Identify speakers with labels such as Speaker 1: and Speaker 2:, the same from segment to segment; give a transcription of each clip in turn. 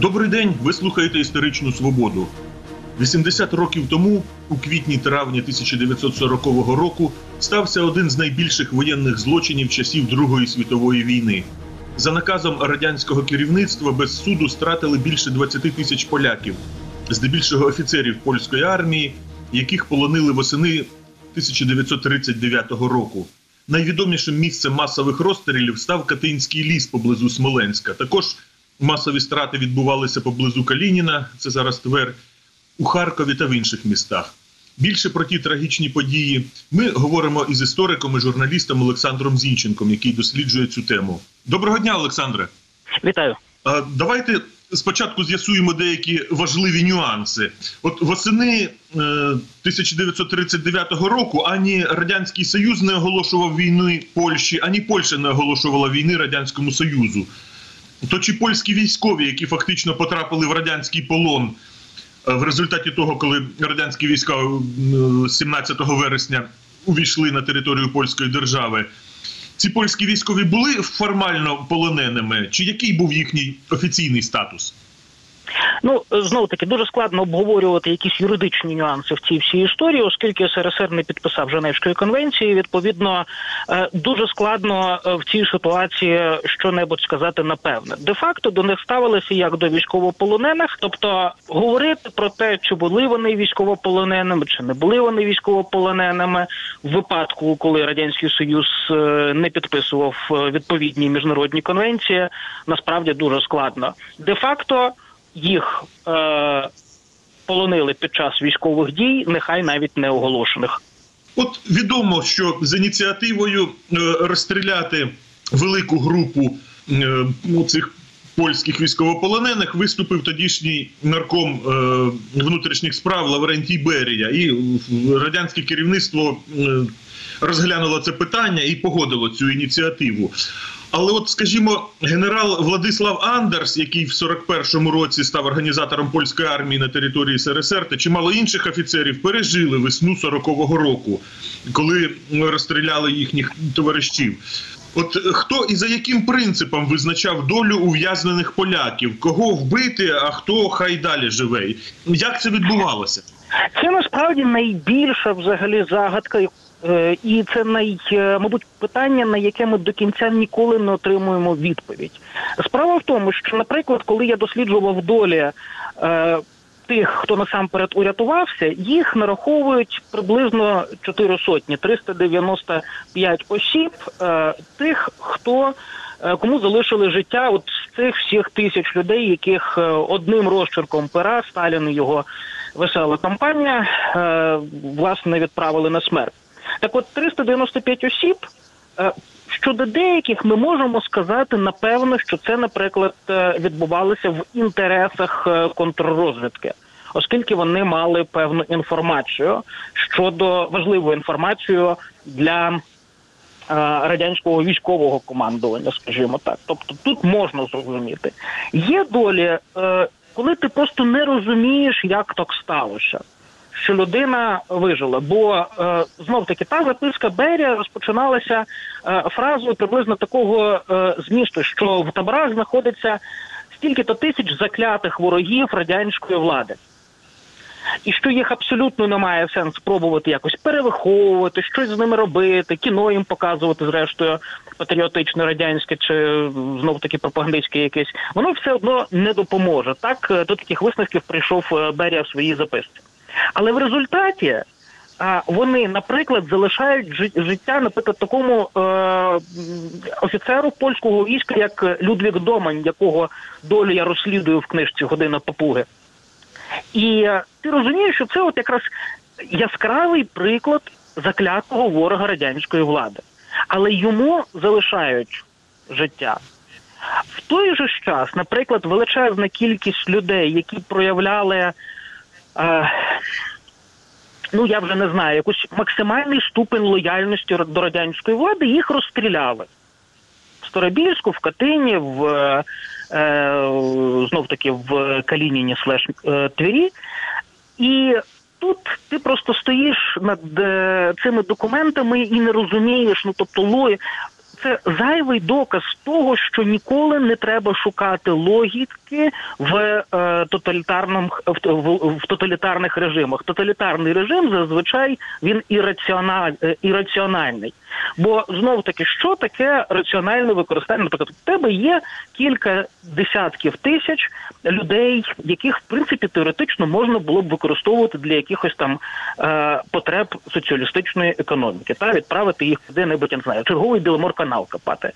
Speaker 1: Добрий день, ви слухаєте історичну свободу. 80 років тому, у квітні-травні 1940 року, стався один з найбільших воєнних злочинів часів Другої світової війни. За наказом радянського керівництва без суду стратили більше 20 тисяч поляків, здебільшого офіцерів польської армії, яких полонили восени 1939 року. Найвідомішим місцем масових розстрілів став Катинський ліс поблизу Смоленська. Також масові страти відбувалися поблизу Калініна, це зараз Твер, у Харкові та в інших містах. Більше про ті трагічні події ми говоримо із істориком і журналістом Олександром Зінченком, який досліджує цю тему. Доброго дня, Олександре.
Speaker 2: Вітаю.
Speaker 1: А, Давайте спочатку з'ясуємо деякі важливі нюанси. От восени е, 1939 року ані Радянський Союз не оголошував війни Польщі, ані Польща не оголошувала війни Радянському Союзу. То чи польські військові, які фактично потрапили в радянський полон е, в результаті того, коли радянські війська е, 17 вересня увійшли на територію польської держави, ці польські військові були формально полоненими, чи який був їхній офіційний статус?
Speaker 2: Ну знову таки дуже складно обговорювати якісь юридичні нюанси в цій всій історії, оскільки СРСР не підписав Женевської конвенції. Відповідно, е, дуже складно е, в цій ситуації що-небудь сказати напевне. Де факто до них ставилися як до військовополонених, тобто говорити про те, чи були вони військовополоненими, чи не були вони військовополоненими в випадку, коли радянський союз е, не підписував відповідні міжнародні конвенції, насправді дуже складно. Де факто їх е, полонили під час військових дій, нехай навіть не оголошених.
Speaker 1: От відомо, що з ініціативою е, розстріляти велику групу е, цих польських військовополонених виступив тодішній нарком е, внутрішніх справ Лаврентій Берія, і радянське керівництво розглянуло це питання і погодило цю ініціативу. Але, от, скажімо, генерал Владислав Андерс, який в 41-му році став організатором польської армії на території СРСР, та чимало інших офіцерів пережили весну 40-го року, коли розстріляли їхніх товаришів. От хто і за яким принципом визначав долю ув'язнених поляків? Кого вбити, а хто хай далі живе? Як це відбувалося?
Speaker 2: Це насправді найбільша взагалі загадка, і це най, е, мабуть, питання, на яке ми до кінця ніколи не отримуємо відповідь. Справа в тому, що, наприклад, коли я досліджував долі е, тих, хто насамперед урятувався, їх нараховують приблизно 4 сотні 395 осіб, е, тих, хто е, кому залишили життя, от з цих всіх тисяч людей, яких е, одним розчерком пера Сталін і його весела кампанія власне відправили на смерть. Так, от 395 осіб. Е, щодо деяких ми можемо сказати напевно, що це, наприклад, е, відбувалося в інтересах е, контррозвідки, оскільки вони мали певну інформацію щодо важливу інформацію для радянського військового командування, скажімо так. Тобто тут можна зрозуміти. Є долі, коли ти просто не розумієш, як так сталося що людина вижила. Бо е, знов таки та записка Берія розпочиналася е, фразою приблизно такого е, змісту, що в таборах знаходиться стільки-то тисяч заклятих ворогів радянської влади. І що їх абсолютно немає сенс спробувати якось перевиховувати, щось з ними робити, кіно їм показувати, зрештою, патріотичне радянське чи знов таки пропагандистське якесь, воно все одно не допоможе. Так до таких висновків прийшов Берія в своїй записці. Але в результаті а, вони, наприклад, залишають життя, наприклад, такому е, офіцеру польського війська, як Людвік Домань, якого долю я розслідую в книжці Година Папуги. І е, ти розумієш, що це от якраз яскравий приклад заклятого ворога радянської влади, але йому залишають життя. В той же час, наприклад, величезна кількість людей, які проявляли ну я вже не знаю, якийсь максимальний ступень лояльності до радянської влади, їх розстріляли в Старобільську, в Катині, в е, знов таки в Калініні слеш е, Твері. І тут ти просто стоїш над е, цими документами і не розумієш, ну тобто лої. Це зайвий доказ того, що ніколи не треба шукати логіки в е, тоталітарному в, в, в тоталітарних режимах. Тоталітарний режим зазвичай він ірраціональ, е, ірраціональний. Бо знов таки, що таке раціональне використання? Наприклад, у тебе є кілька десятків тисяч людей, яких в принципі теоретично можна було б використовувати для якихось там е, потреб соціалістичної економіки, та відправити їх куди-небудь, я не знаю, черговий Біломор-канал копати.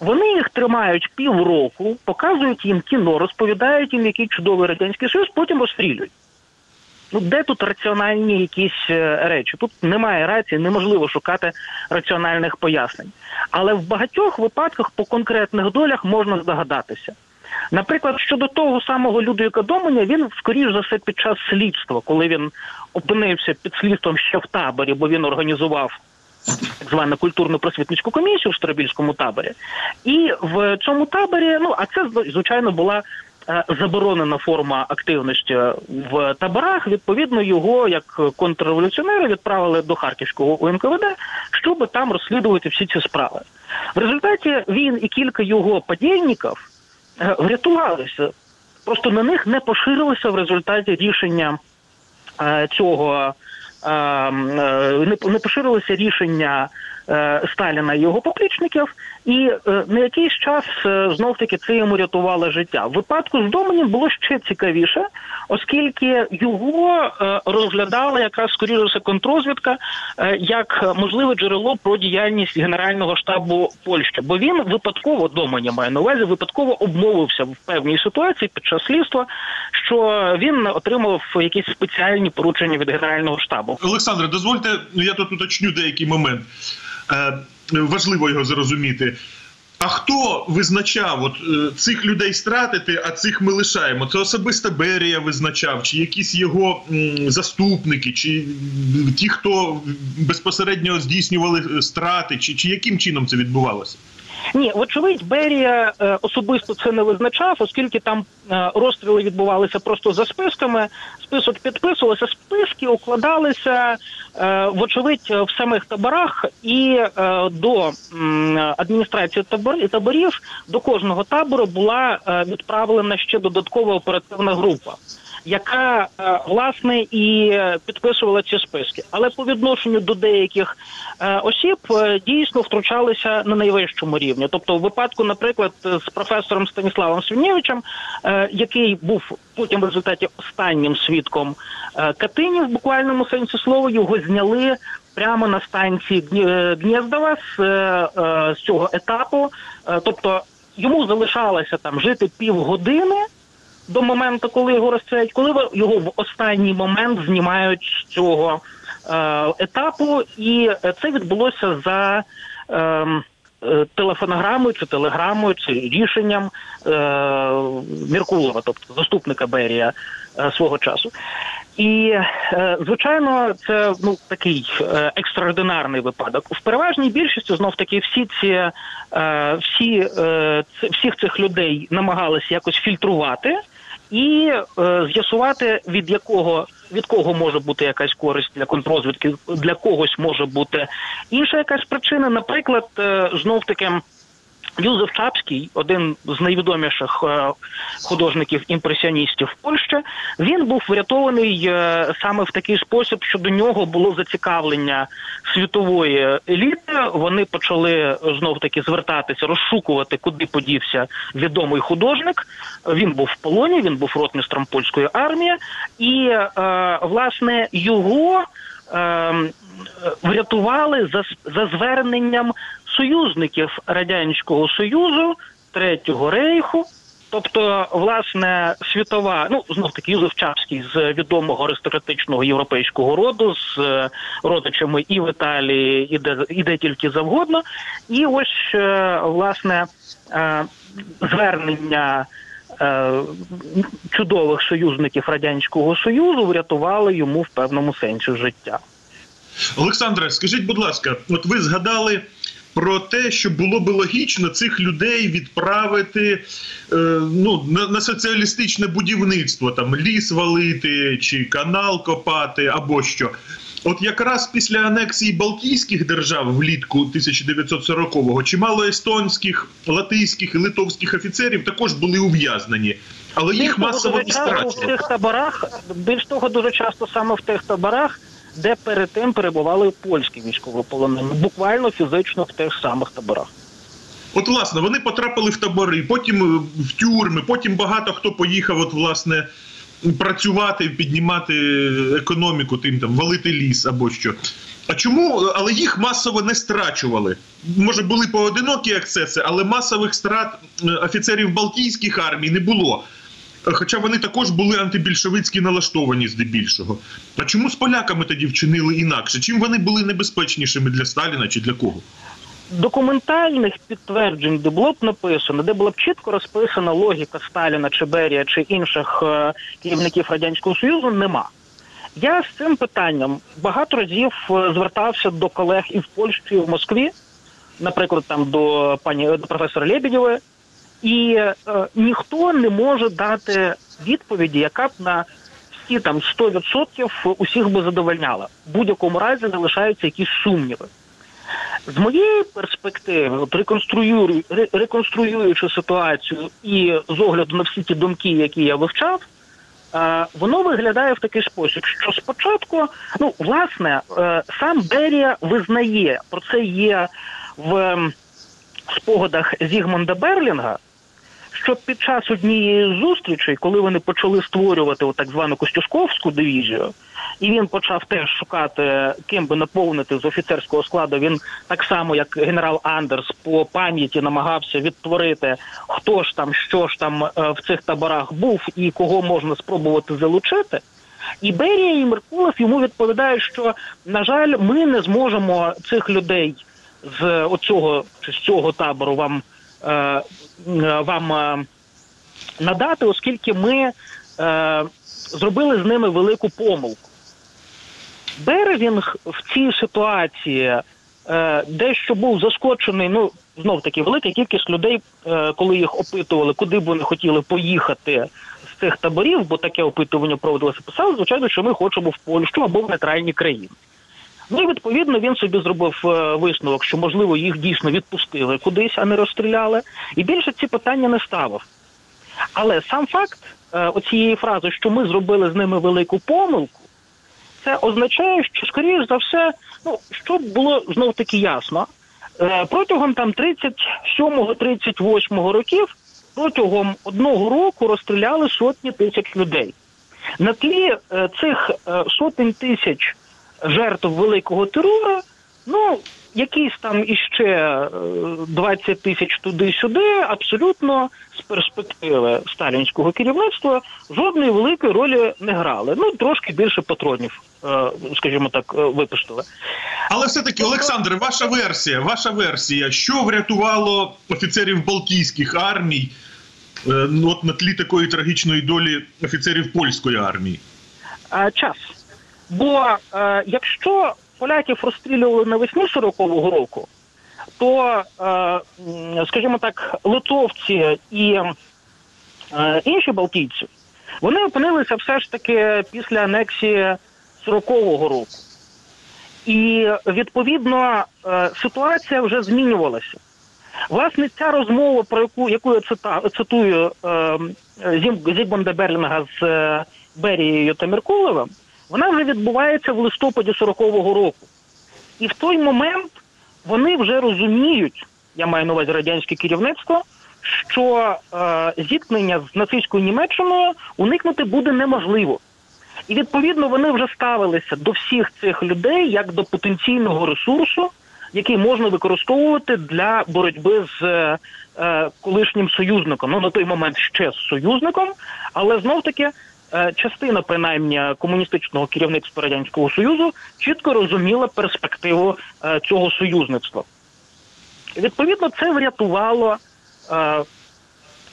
Speaker 2: Вони їх тримають півроку, показують їм кіно, розповідають їм, який чудовий радянський союз, потім розстрілюють. Ну, де тут раціональні якісь е, речі? Тут немає рації, неможливо шукати раціональних пояснень. Але в багатьох випадках по конкретних долях можна здогадатися. Наприклад, щодо того самого Людвіка Доменя, він, скоріш за все, під час слідства, коли він опинився під слідством ще в таборі, бо він організував так звану культурно-просвітницьку комісію в Старобільському таборі. І в цьому таборі, ну а це звичайно була е, заборонена форма активності в таборах. Відповідно, його як контрреволюціонера відправили до Харківського УНКВД, щоб там розслідувати всі ці справи. В результаті він і кілька його подільників е, врятувалися. Просто на них не поширилося в результаті рішення е, цього. Е, е, Не поширилося рішення Сталіна і його поплічників, і е, на якийсь час е, знов таки це йому рятувало життя. В випадку з Доменем було ще цікавіше, оскільки його е, розглядала якраз скоріше все контрозвідка е, як можливе джерело про діяльність Генерального штабу Польщі, бо він випадково Доменя має на увазі, випадково обмовився в певній ситуації під час слідства, що він отримав якісь спеціальні поручення від Генерального штабу.
Speaker 1: Олександре, дозвольте, я тут уточню деякий момент. Е, важливо його зрозуміти. А хто визначав от е, цих людей стратити, а цих ми лишаємо? Це особисто Берія визначав, чи якісь його м, заступники, чи ті, хто безпосередньо здійснювали е, страти, чи, чи яким чином це відбувалося?
Speaker 2: Ні, вочевидь, Берія е, особисто це не визначав, оскільки там е, розстріли відбувалися просто за списками. Список підписувався, списки укладалися, е, вочевидь, в самих таборах, і до адміністрації табор, таборів до кожного табору була відправлена ще додаткова оперативна група. Яка е, власне і підписувала ці списки, але по відношенню до деяких е, осіб е, дійсно втручалися на найвищому рівні. Тобто, в випадку, наприклад, з професором Станіславом Свинєвичем, е, який був потім в результаті останнім свідком Катині в буквальному сенсі слова, його зняли прямо на станції Гнєздова з, з цього етапу. Тобто йому залишалося там жити півгодини до моменту, коли його розстріляють, коли його в останній момент знімають з цього е, етапу, і е, це відбулося за. ем, е, Телефонограмою чи телеграмою, чи рішенням е, Міркулова, тобто заступника Берія е, свого часу. І звичайно, це ну такий екстраординарний випадок. В переважній більшості знов таки всі ці всі всіх цих людей намагалися якось фільтрувати і е, з'ясувати від якого від кого може бути якась користь для контрозвідки, для когось може бути інша якась причина. Наприклад, е, знов таки. Юзеф Чапський, один з найвідоміших е, художників імпресіоністів Польщі, він був врятований е, саме в такий спосіб, що до нього було зацікавлення світової еліти. Вони почали знов таки звертатися, розшукувати, куди подівся відомий художник. Він був в полоні, він був ротмістром польської армії, і е, власне його. Е, Врятували за, за зверненням союзників радянського союзу, третього рейху. Тобто, власне, світова, ну знов таки Юзеф Чапський з відомого аристократичного європейського роду, з е, родичами і в Італії, і де і де тільки завгодно. І ось е, власне е, звернення. Е, Чудових союзників радянського союзу врятували йому в певному сенсі життя.
Speaker 1: Олександре, скажіть, будь ласка, от ви згадали про те, що було би логічно цих людей відправити е, ну, на, на соціалістичне будівництво, там ліс валити чи канал копати або що. От якраз після анексії Балтійських держав влітку 1940-го чимало естонських, латиських і литовських офіцерів також були ув'язнені, але їх
Speaker 2: Більш
Speaker 1: масово не страчували.
Speaker 2: тих таборах, більш того, дуже часто саме в тих таборах, де перед тим перебували польські військовополонені, буквально фізично в тих самих таборах.
Speaker 1: От, власне, вони потрапили в табори, потім е, в тюрми, потім багато хто поїхав, от, власне, працювати, піднімати економіку, тим там валити ліс або що. А чому? Але їх масово не страчували. Може, були поодинокі ексцеси, але масових страт е, офіцерів Балтійських армій не було. Хоча вони також були антибільшовицькі налаштовані здебільшого. А чому з поляками тоді вчинили інакше? Чим вони були небезпечнішими для Сталіна чи для кого?
Speaker 2: Документальних підтверджень, де було б написано, де була б чітко розписана логіка Сталіна чи Берія чи інших е, керівників радянського союзу, нема. Я з цим питанням багато разів е, звертався до колег і в Польщі, і в Москві, наприклад, там до пані до професора Лебедєвої, і е, ніхто не може дати відповіді, яка б на всі там 100% усіх би задовольняла. В будь-якому разі залишаються якісь сумніви. З моєї перспективи, от реконструюю, реконструюючи ситуацію і з огляду на всі ті думки, які я вивчав, е, воно виглядає в такий спосіб, що спочатку, ну власне, е, сам Берія визнає, про це є в спогадах Зігмунда Берлінга, що під час однієї з зустрічей, коли вони почали створювати так звану Костюшковську дивізію, і він почав теж шукати, ким би наповнити з офіцерського складу. Він так само, як генерал Андерс, по пам'яті намагався відтворити, хто ж там, що ж там е, в цих таборах був і кого можна спробувати залучити. І Берія і Меркулов йому відповідають, що на жаль, ми не зможемо цих людей з оцього чи з цього табору вам, вам е, надати, оскільки ми е, зробили з ними велику помилку. Березінг в цій ситуації е, дещо був заскочений. Ну знов таки велика кількість людей, е, коли їх опитували, куди б вони хотіли поїхати з цих таборів, бо таке опитування проводилося, писали, звичайно, що ми хочемо в Польщу або в нейтральні країни. Ну і відповідно він собі зробив е, висновок, що можливо їх дійсно відпустили кудись, а не розстріляли. І більше ці питання не ставив. Але сам факт е, оцієї фрази, що ми зробили з ними велику помилку, це означає, що скоріш за все, ну щоб було знов таки ясно, е, протягом там 37-38 років, протягом одного року розстріляли сотні тисяч людей. На тлі цих сотень тисяч жертв великого терору, ну якісь там іще е, 20 тисяч туди-сюди, абсолютно з перспективи сталінського керівництва жодної великої ролі не грали. Ну трошки більше патронів, е, скажімо так, е, випустили.
Speaker 1: Але все-таки, Олександр, ваша версія, ваша версія, що врятувало офіцерів Балтійських армій е, ну, от на тлі такої трагічної долі офіцерів польської армії?
Speaker 2: Е, час. Бо е, якщо поляків розстрілювали навесні 40-го року, то, е, скажімо так, литовці і е, інші балтійці, вони опинилися все ж таки після анексії 40-го року. І відповідно е, ситуація вже змінювалася. Власне, ця розмова, про яку, яку я цита, цитую е, Зігмунда Берлінга з е, Берією та Меркуловим, вона вже відбувається в листопаді 40-го року. І в той момент вони вже розуміють, я маю на увазі радянське керівництво, що е, зіткнення з нацистською Німеччиною уникнути буде неможливо. І відповідно вони вже ставилися до всіх цих людей як до потенційного ресурсу, який можна використовувати для боротьби з е, е, колишнім союзником. Ну на той момент ще з союзником, але знов таки частина, принаймні, комуністичного керівництва радянського союзу чітко розуміла перспективу е, цього союзництва. Відповідно, це врятувало е,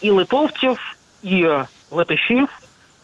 Speaker 2: і литовців, і е, латишів,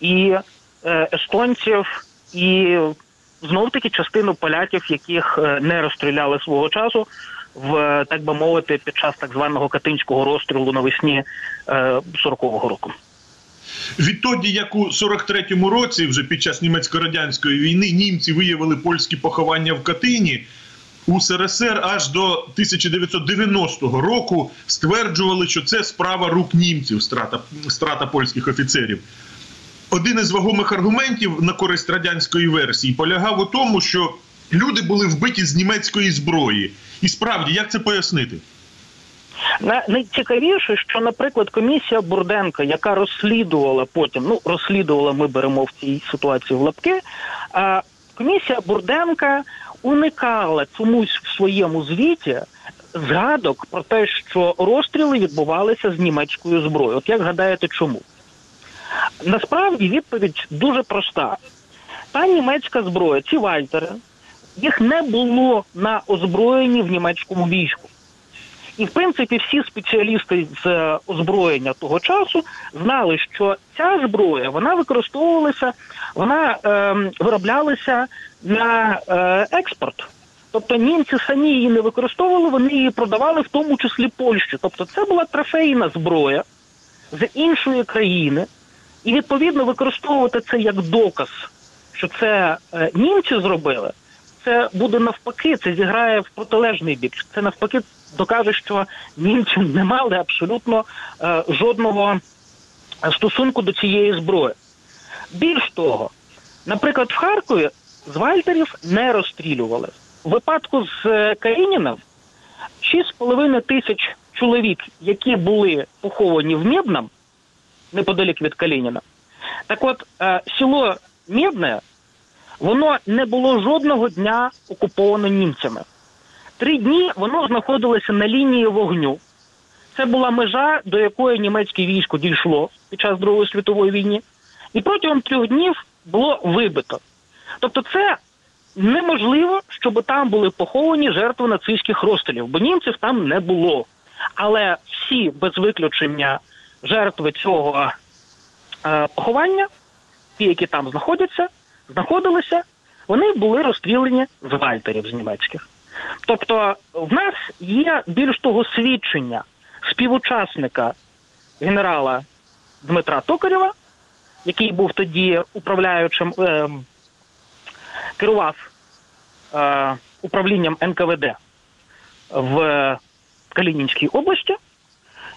Speaker 2: і е, естонців, і знов таки частину поляків, яких е, не розстріляли свого часу, в е, так би мовити, під час так званого катинського розстрілу навесні е, 40-го року.
Speaker 1: Відтоді, як у 43-му році, вже під час німецько-радянської війни, німці виявили польські поховання в Катині. У СРСР аж до 1990 року стверджували, що це справа рук німців, страта, страта польських офіцерів. Один із вагомих аргументів на користь радянської версії полягав у тому, що люди були вбиті з німецької зброї. І справді, як це пояснити?
Speaker 2: На- Найцікавіше, що, наприклад, комісія Бурденка, яка розслідувала потім, ну розслідувала, ми беремо в цій ситуації в лапки. А комісія Бурденка уникала чомусь в своєму звіті згадок про те, що розстріли відбувалися з німецькою зброєю. От як гадаєте, чому? Насправді відповідь дуже проста. Та німецька зброя, ці вальтери, їх не було на озброєнні в німецькому війську. І в принципі всі спеціалісти з е, озброєння того часу знали, що ця зброя вона використовувалася, вона е, вироблялася на е, експорт. Тобто німці самі її не використовували, вони її продавали в тому числі Польщі. Тобто це була трофейна зброя з іншої країни, і відповідно використовувати це як доказ, що це е, німці зробили. Це буде навпаки, це зіграє в протилежний бік. Це навпаки докаже, що німці не мали абсолютно е, жодного стосунку до цієї зброї. Більш того, наприклад, в Харкові з Вальтерів не розстрілювали. В випадку з е, Калініним 6,5 тисяч чоловік, які були поховані в Мідном, неподалік від Калініна. Так от, е, село Мідне, воно не було жодного дня окуповано німцями. Три дні воно знаходилося на лінії вогню. Це була межа, до якої німецьке військо дійшло під час Другої світової війни. І протягом трьох днів було вибито. Тобто, це неможливо, щоб там були поховані жертви нацистських розстрілів, бо німців там не було. Але всі без виключення жертви цього е, поховання, ті, які там знаходяться, знаходилися, вони були розстріляні з вальтерів з німецьких. Тобто, в нас є більш того свідчення співучасника генерала Дмитра Токарєва, який був тоді управляючим, е, керував е, управлінням НКВД в Калінінській області,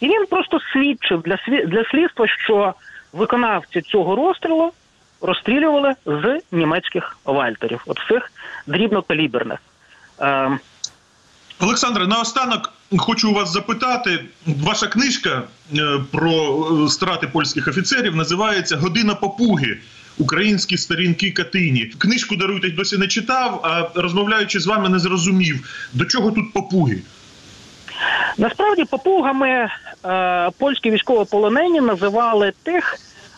Speaker 2: і він просто свідчив для для слідства, що виконавці цього розстрілу розстрілювали з німецьких вальтерів, от цих дрібнокаліберних. Е,
Speaker 1: Олександре, наостанок хочу у вас запитати. Ваша книжка е, про е, страти польських офіцерів називається Година попуги. Українські сторінки Катині. Книжку даруйте досі не читав, а розмовляючи з вами, не зрозумів, до чого тут попуги.
Speaker 2: Насправді попугами е, польські військовополонені називали тих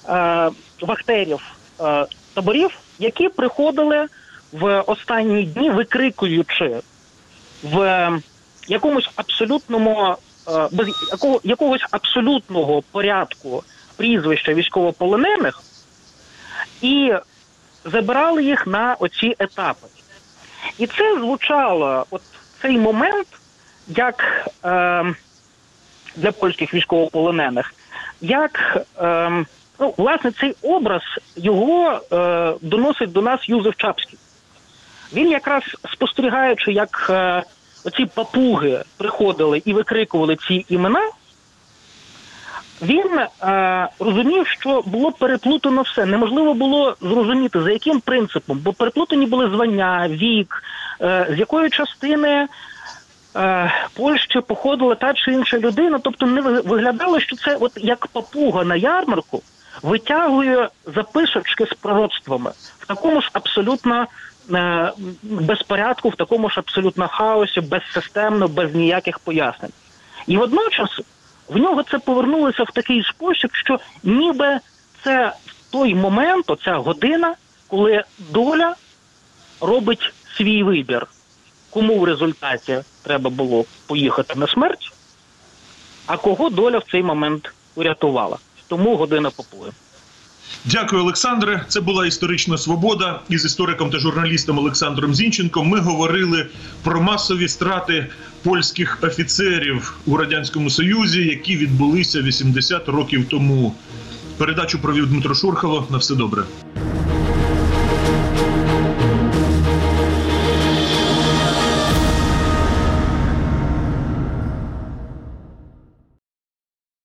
Speaker 2: е, вахтерів е, таборів, які приходили в останні дні, викрикуючи в якомусь абсолютному е, без якого, якогось абсолютного порядку прізвища військовополонених і забирали їх на оці етапи. І це звучало, от цей момент, як е, для польських військовополонених, як е, ну, власне цей образ його е, доносить до нас Юзеф Чапський. Він якраз спостерігаючи, як е, оці папуги приходили і викрикували ці імена, він е, розумів, що було переплутано все. Неможливо було зрозуміти, за яким принципом, бо переплутані були звання, вік, е, з якої частини е, Польщі походила та чи інша людина. Тобто не виглядало, що це от як папуга на ярмарку витягує записочки з пророцтвами в такому ж абсолютно е, безпорядку, в такому ж абсолютно хаосі, безсистемно, без ніяких пояснень. І водночас в нього це повернулося в такий спосіб, що ніби це той момент, оця година, коли доля робить свій вибір, кому в результаті треба було поїхати на смерть, а кого доля в цей момент урятувала. Тому година попуги.
Speaker 1: Дякую, Олександре. Це була історична свобода. Із істориком та журналістом Олександром Зінченком ми говорили про масові страти польських офіцерів у радянському союзі, які відбулися 80 років тому. Передачу провів Дмитро Шурхало. На все добре.